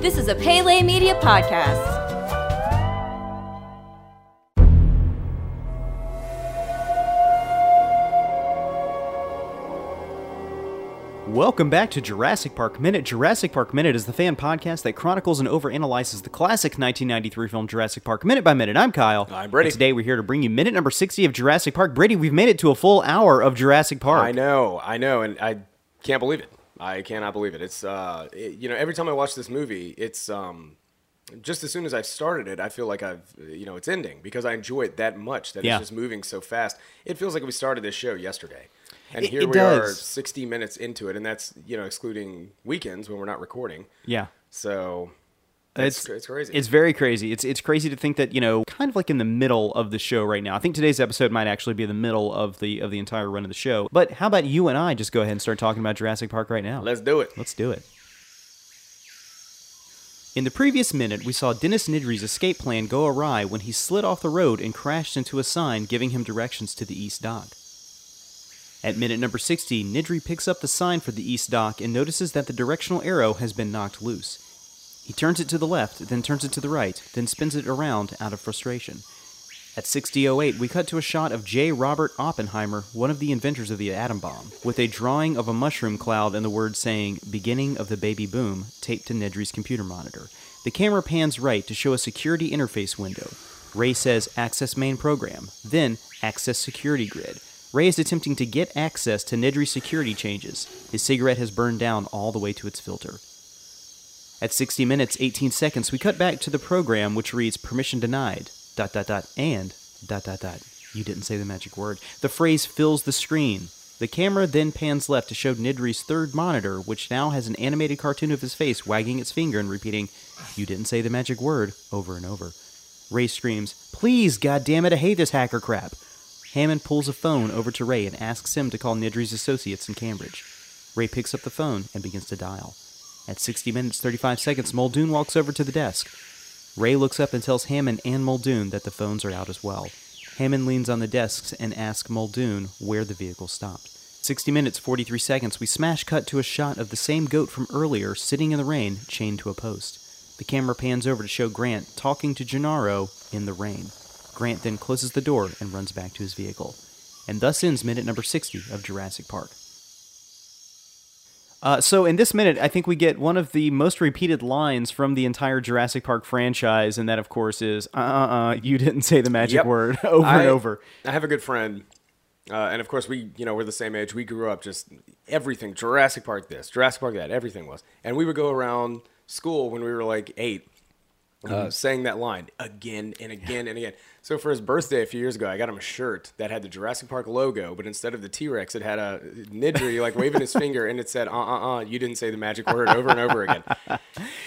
This is a Pele Media podcast. Welcome back to Jurassic Park Minute. Jurassic Park Minute is the fan podcast that chronicles and overanalyzes the classic 1993 film Jurassic Park minute by minute. I'm Kyle. I'm Brady. And today we're here to bring you minute number 60 of Jurassic Park. Brady, we've made it to a full hour of Jurassic Park. I know, I know, and I can't believe it. I cannot believe it. It's uh, it, you know, every time I watch this movie, it's um, just as soon as I've started it, I feel like I've you know it's ending because I enjoy it that much that Yeah. it's just moving so fast. It feels like we started this show yesterday, and It- here it we are, 60 minutes into it, and that's you know excluding weekends when we're not recording. Yeah. So It's, it's crazy. It's very crazy. It's it's crazy to think that you know, kind of like in the middle of the show right now. I think today's episode might actually be the middle of the of the entire run of the show. But how about you and I just go ahead and start talking about Jurassic Park right now? Let's do it. Let's do it. In the previous minute, we saw Dennis Nedry's escape plan go awry when he slid off the road and crashed into a sign giving him directions to the East Dock. At minute number 60, Nedry picks up the sign for the East Dock and notices that the directional arrow has been knocked loose. He turns it to the left, then turns it to the right, then spins it around out of frustration. At 6008, we cut to a shot of J. Robert Oppenheimer, one of the inventors of the atom bomb, with a drawing of a mushroom cloud and the words saying, Beginning of the Baby Boom, taped to Nedry's computer monitor. The camera pans right to show a security interface window. Ray says, Access main program, then Access security grid. Ray is attempting to get access to Nedry's security changes. His cigarette has burned down all the way to its filter. At 60 minutes 18 seconds, we cut back to the program which reads permission denied, dot dot dot, and dot dot dot. You didn't say the magic word. The phrase fills the screen. The camera then pans left to show Nedry's third monitor, which now has an animated cartoon of his face wagging its finger and repeating, You didn't say the magic word, over and over. Ray screams, Please, goddammit, I hate this hacker crap. Hammond pulls a phone over to Ray and asks him to call Nedry's associates in Cambridge. Ray picks up the phone and begins to dial. At 60 minutes 35 seconds, Muldoon walks over to the desk. Ray looks up and tells Hammond and Muldoon that the phones are out as well. Hammond leans on the desks and asks Muldoon where the vehicle stopped. 60 minutes 43 seconds, we smash cut to a shot of the same goat from earlier sitting in the rain, chained to a post. The camera pans over to show Grant talking to Gennaro in the rain. Grant then closes the door and runs back to his vehicle. And thus ends minute number 60 of Jurassic Park. Uh, so in this minute, I think we get one of the most repeated lines from the entire Jurassic Park franchise, and that, of course, is "Uh, uh, uh you didn't say the magic Yep. word" over I- and over. I have a good friend, uh, and of course we, you know, we're the same age. We grew up just everything Jurassic Park this, Jurassic Park that, everything was, and we would go around school when we were like eight, uh, Mm-hmm. saying that line again and again and again. So for his birthday a few years ago, I got him a shirt that had the Jurassic Park logo, but instead of the T Rex, it had a Nedry like waving his finger, and it said, "Uh, uh, uh, you didn't say the magic word" over and over again.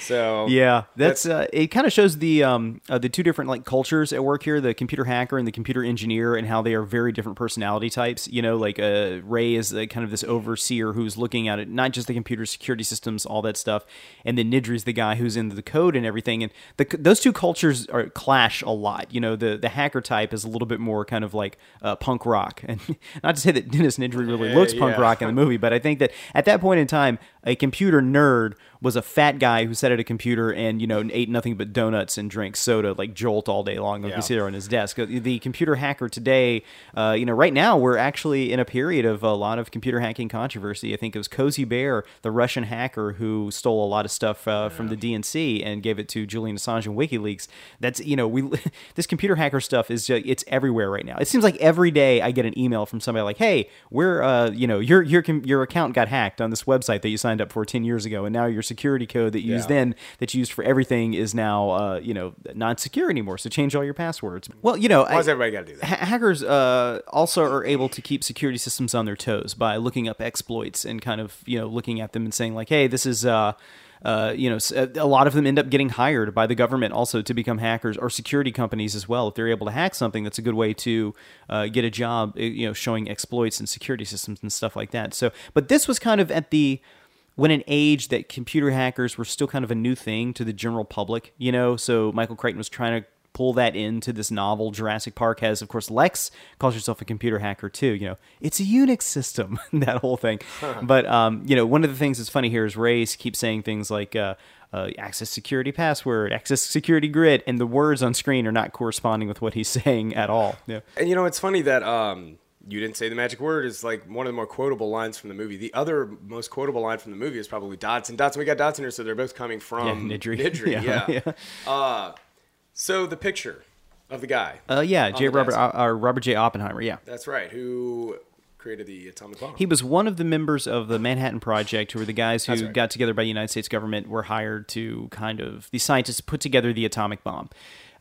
So Yeah, that's, uh, it. Kind of shows the um uh, the two different like cultures at work here: the computer hacker and the computer engineer, and how they are very different personality types. You know, like uh, Ray is uh, kind of this overseer who's looking at it, not just the computer security systems, all that stuff, and then Nedry's the guy who's into the code and everything. And the, those two cultures are clash a lot. You know, the the hacker type is a little bit more kind of like uh, punk rock, and not to say that Dennis Nedry really Yeah, looks punk yeah. rock in the movie, but I think that at that point in time, a computer nerd was a fat guy who sat at a computer and you know ate nothing but donuts and drank soda like Jolt all day long. Like Yeah. see there on his desk. Uh, The computer hacker today, uh, you know, right now we're actually in a period of a lot of computer hacking controversy. I think it was Cozy Bear, the Russian hacker who stole a lot of stuff uh, from the DNC and gave it to Julian Assange and WikiLeaks. That's you know we this computer hacker stuff is just, it's everywhere right now. It seems like every day I get an email from somebody like, "Hey, we're uh, you know your your your account got hacked on this website that you signed up for ten years ago, and now your security code that you used then that you used for everything is now uh, you know not secure anymore. So change all your passwords. Well, you know, why does everybody got to do that? ha- hackers uh, also are able to keep security systems on their toes by looking up exploits and kind of you know looking at them and saying like, hey, this is. Uh, uh, you know, a lot of them end up getting hired by the government also to become hackers or security companies as well. If they're able to hack something, that's a good way to uh, get a job, uh, you know, showing exploits and security systems and stuff like that. So, but this was kind of at the when an age that computer hackers were still kind of a new thing to the general public, you know. So Michael Crichton was trying to pull that into this novel. Jurassic Park has, of course, Lex calls herself a computer hacker too. You know, it's a Unix system, that whole thing. but um, you know, one of the things that's funny here is Ray keeps saying things like. Uh, uh, access security password, access security grid, and the words on screen are not corresponding with what he's saying at all. Yeah. And you know, it's funny that um, you didn't say the magic word is like one of the more quotable lines from the movie. The other most quotable line from the movie is probably Dodson. Dodson, we got Dodson here, so they're both coming from Yeah, Nedry. Nedry, Yeah, yeah. yeah. Uh, so the picture of the guy. Uh, yeah, J. Robert, uh, uh, Robert J. Oppenheimer. Yeah. That's right. Who created the atomic bomb? He was one of the members of the Manhattan Project, who were the guys who right. got together by the United States government, were hired to kind of the scientists put together the atomic bomb,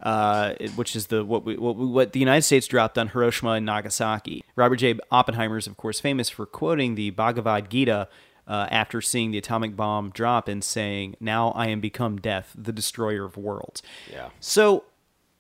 uh, which is the what, we, what we- what the United States dropped on Hiroshima and Nagasaki. Robert J. Oppenheimer is of course famous for quoting the Bhagavad Gita. Uh, after seeing the atomic bomb drop and saying, "Now I am become death, the destroyer of worlds." Yeah. So,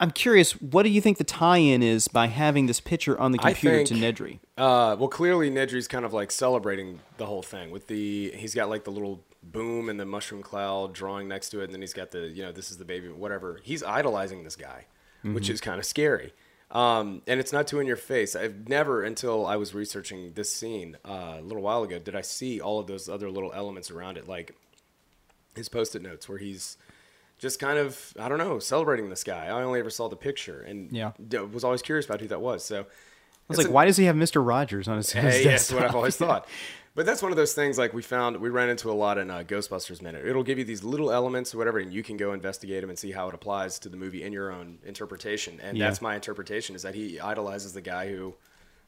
I'm curious, what do you think the tie-in is by having this picture on the computer to think- Nedry? Uh, well, clearly Nedry's kind of like celebrating the whole thing with the. He's got like the little boom and the mushroom cloud drawing next to it, and then he's got the you know this is the baby whatever. He's idolizing this guy, which is kind of scary. Um, and it's not too in your face. I've never until I was researching this scene uh, a little while ago did I see all of those other little elements around it, like his post-it notes where he's just kind of I don't know celebrating this guy. I only ever saw the picture and Yeah. was always curious about who that was. So I was like, why does he have Mr. Rogers on his, his Hey, yes, desktop? what I've always thought. But that's one of those things like we found we ran into a lot in uh, Ghostbusters Minute. It'll give you these little elements or whatever, and you can go investigate them and see how it applies to the movie in your own interpretation. And Yeah. that's my interpretation: is that he idolizes the guy who,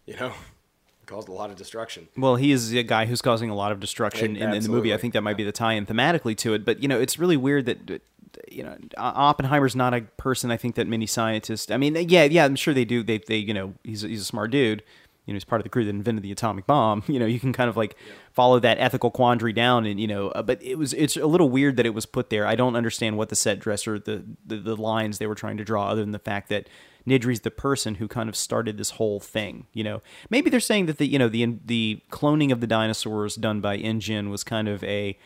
you know, caused a lot of destruction. Well, he is a guy who's causing a lot of destruction in, in the movie. I think that might be the tie-in thematically to it. But you know, it's really weird that you know Oppenheimer's not a person. I think that many scientists. I mean, yeah, yeah, I'm sure they do. They, they, you know, he's a, he's a smart dude. You know, he's part of the crew that invented the atomic bomb. You know, you can kind of like follow that ethical quandary down, and you know, uh, but it was it's a little weird that it was put there. I don't understand what the set dresser, the the, the lines they were trying to draw, other than the fact that Nedry's the person who kind of started this whole thing. You know, maybe they're saying that the you know the the cloning of the dinosaurs done by InGen was kind of a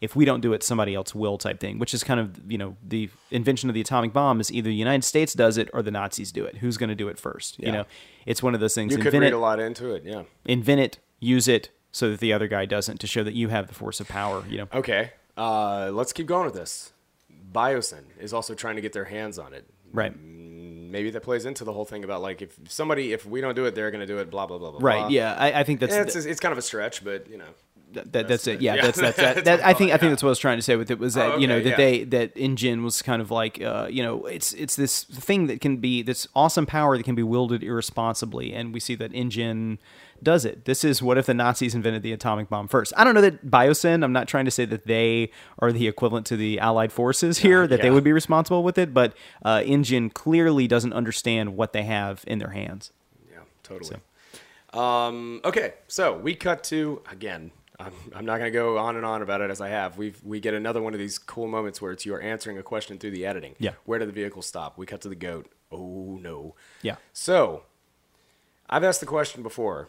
if we don't do it, somebody else will type thing, which is kind of you know the invention of the atomic bomb is either the United States does it or the Nazis do it. Who's going to do it first? You know, it's one of those things. You could invent read it, a lot into it. Yeah. invent it, use it, so that the other guy doesn't, to show that you have the force of power. You know, Okay. Uh, let's keep going with this. Biosyn is also trying to get their hands on it. right? Maybe that plays into the whole thing about like if somebody if we don't do it, they're going to do it. Blah blah blah blah. Right. blah. Yeah, I, I think that's Yeah, it's, it's kind of a stretch, but you know. That, that, that's it. it. Yeah, Yeah. that's that's that. That I think I think that's what I was trying to say with it was that Oh, you know that yeah. they that InGen was kind of like uh, you know it's it's this thing that can be this awesome power that can be wielded irresponsibly, and we see that InGen does it. This is what if the Nazis invented the atomic bomb first? I don't know that Biosyn. I'm not trying to say that they are the equivalent to the Allied forces here, that they would be responsible with it, but uh, InGen clearly doesn't understand what they have in their hands. Yeah, totally. Um, okay, so we cut to again. I'm, I'm not going to go on and on about it as I have. We we get another one of these cool moments where it's you are answering a question through the editing. Yeah. Where did the vehicle stop? We cut to the goat. Oh no. Yeah. So, I've asked the question before.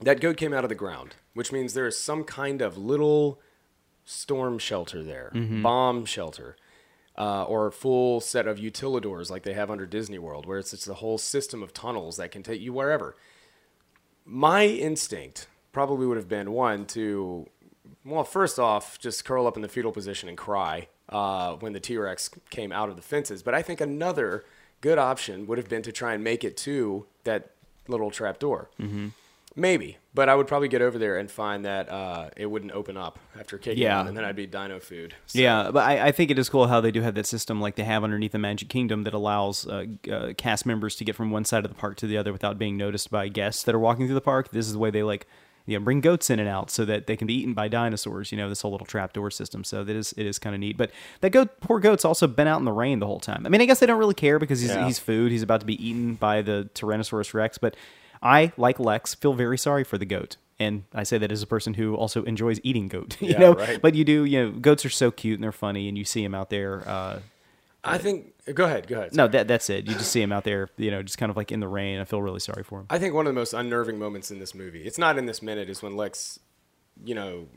That goat came out of the ground, which means there is some kind of little storm shelter there, Mm-hmm. bomb shelter, uh, or a full set of utilidors like they have under Disney World, where it's, it's a whole system of tunnels that can take you wherever. My instinct probably would have been one to, well, first off, just curl up in the fetal position and cry uh, when the T Rex came out of the fences. But I think another good option would have been to try and make it to that little trap door. Mm-hmm. Maybe, but I would probably get over there and find that uh, it wouldn't open up after kicking Yeah. it, and then I'd be dino food. So- Yeah, but I, I think it is cool how they do have that system like they have underneath the Magic Kingdom that allows uh, uh, cast members to get from one side of the park to the other without being noticed by guests that are walking through the park. This is the way they like you know bring goats in and out so that they can be eaten by dinosaurs. You know this whole little trapdoor system. So that is it is kind of neat. But that goat, poor goat's also been out in the rain the whole time. I mean, I guess they don't really care because he's Yeah. he's food. He's about to be eaten by the Tyrannosaurus Rex. But I, like Lex, feel very sorry for the goat. And I say that as a person who also enjoys eating goat, you Yeah, know. right. But you do, you know, goats are so cute and they're funny, and you see them out there. Uh, I think. Go ahead. Go ahead. no, that that's it. You just see him out there, you know, just kind of like in the rain. I feel really sorry for him. I think one of the most unnerving moments in this movie, it's not in this minute, is when Lex, you know,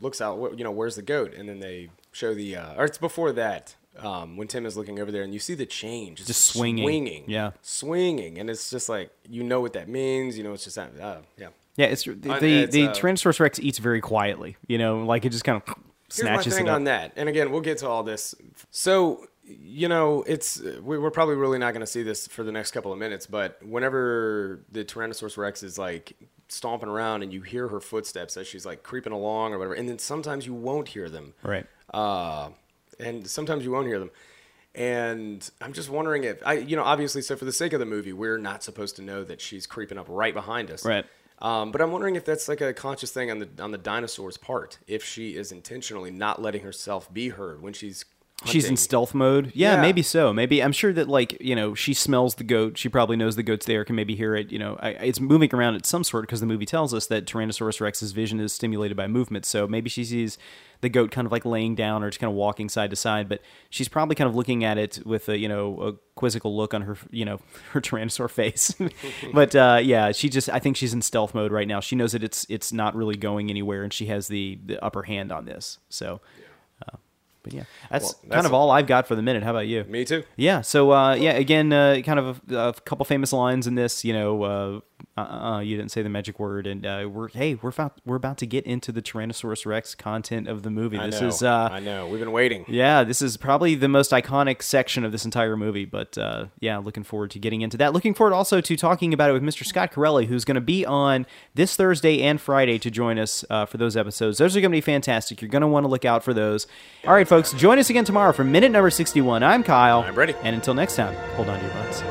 looks out, you know, where's the goat? And then they show the, uh, or it's before that. um, when Tim is looking over there, and you see the change, Just swinging. swinging, Yeah. swinging, and it's just like you know what that means. You know, it's just that, uh, yeah. Yeah, it's the the, it's, the uh, Tyrannosaurus Rex eats very quietly. You know, like it just kind of Here's my snatches thing it up. on that, and again, we'll get to all this. So, you know, it's we- we're probably really not going to see this for the next couple of minutes, but whenever the Tyrannosaurus Rex is like stomping around and you hear her footsteps as she's like creeping along or whatever, and then sometimes you won't hear them, Right. uh, and sometimes you won't hear them. And I'm just wondering if I, you know, obviously, so for the sake of the movie, we're not supposed to know that she's creeping up right behind us, Right. Um, but I'm wondering if that's like a conscious thing on the on the dinosaur's part, if she is intentionally not letting herself be heard when she's She's in stealth mode. Yeah, Yeah. maybe so. Maybe I'm sure that like you know she smells the goat. She probably knows the goat's there. Can maybe hear it. You know, I, it's moving around at some sort because the movie tells us that Tyrannosaurus Rex's vision is stimulated by movement. So maybe she sees the goat kind of like laying down or just kind of walking side to side. But she's probably kind of looking at it with a you know a quizzical look on her you know her Tyrannosaur face. but uh, yeah, she just I think she's in stealth mode right now. She knows that it's it's not really going anywhere, and she has the the upper hand on this. So. Uh, but yeah, that's, Well, that's kind of a- all I've got for the minute. How about you? Me too. Yeah. So uh, yeah, again, uh, kind of a, a couple famous lines in this. You know, uh, uh, uh, you didn't say the magic word, and uh, we're hey, we're about we're about to get into the Tyrannosaurus Rex content of the movie. I This know. is uh, I know. We've been waiting. yeah, this is probably the most iconic section of this entire movie. But uh, yeah, looking forward to getting into that. Looking forward also to talking about it with Mr. Scott Corelli, who's going to be on this Thursday and Friday to join us uh, for those episodes. Those are going to be fantastic. You're going to want to look out for those. All right, folks, join us again tomorrow for minute number 61. I'm Kyle. I'm Brady. And until next time, hold on to your butts.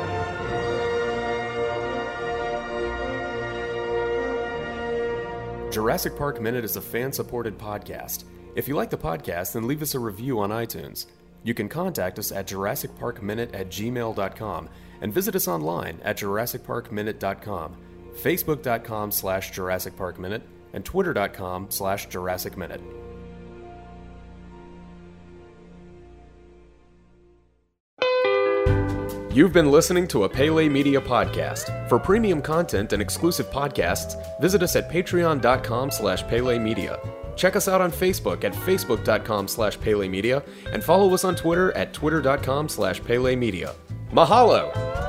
Jurassic Park Minute is a fan supported podcast. If you like the podcast, then leave us a review on iTunes. You can contact us at JurassicParkMinute at gmail.com and visit us online at JurassicParkMinute.com, Facebook.com slash Jurassic Park Minute, and Twitter.com slash Jurassic Minute. You've been listening to a Pele Media podcast. For premium content and exclusive podcasts, visit us at patreon.com slash Media. Check us out on Facebook at facebook.com slash Media and follow us on Twitter at twitter.com slash Media. Mahalo!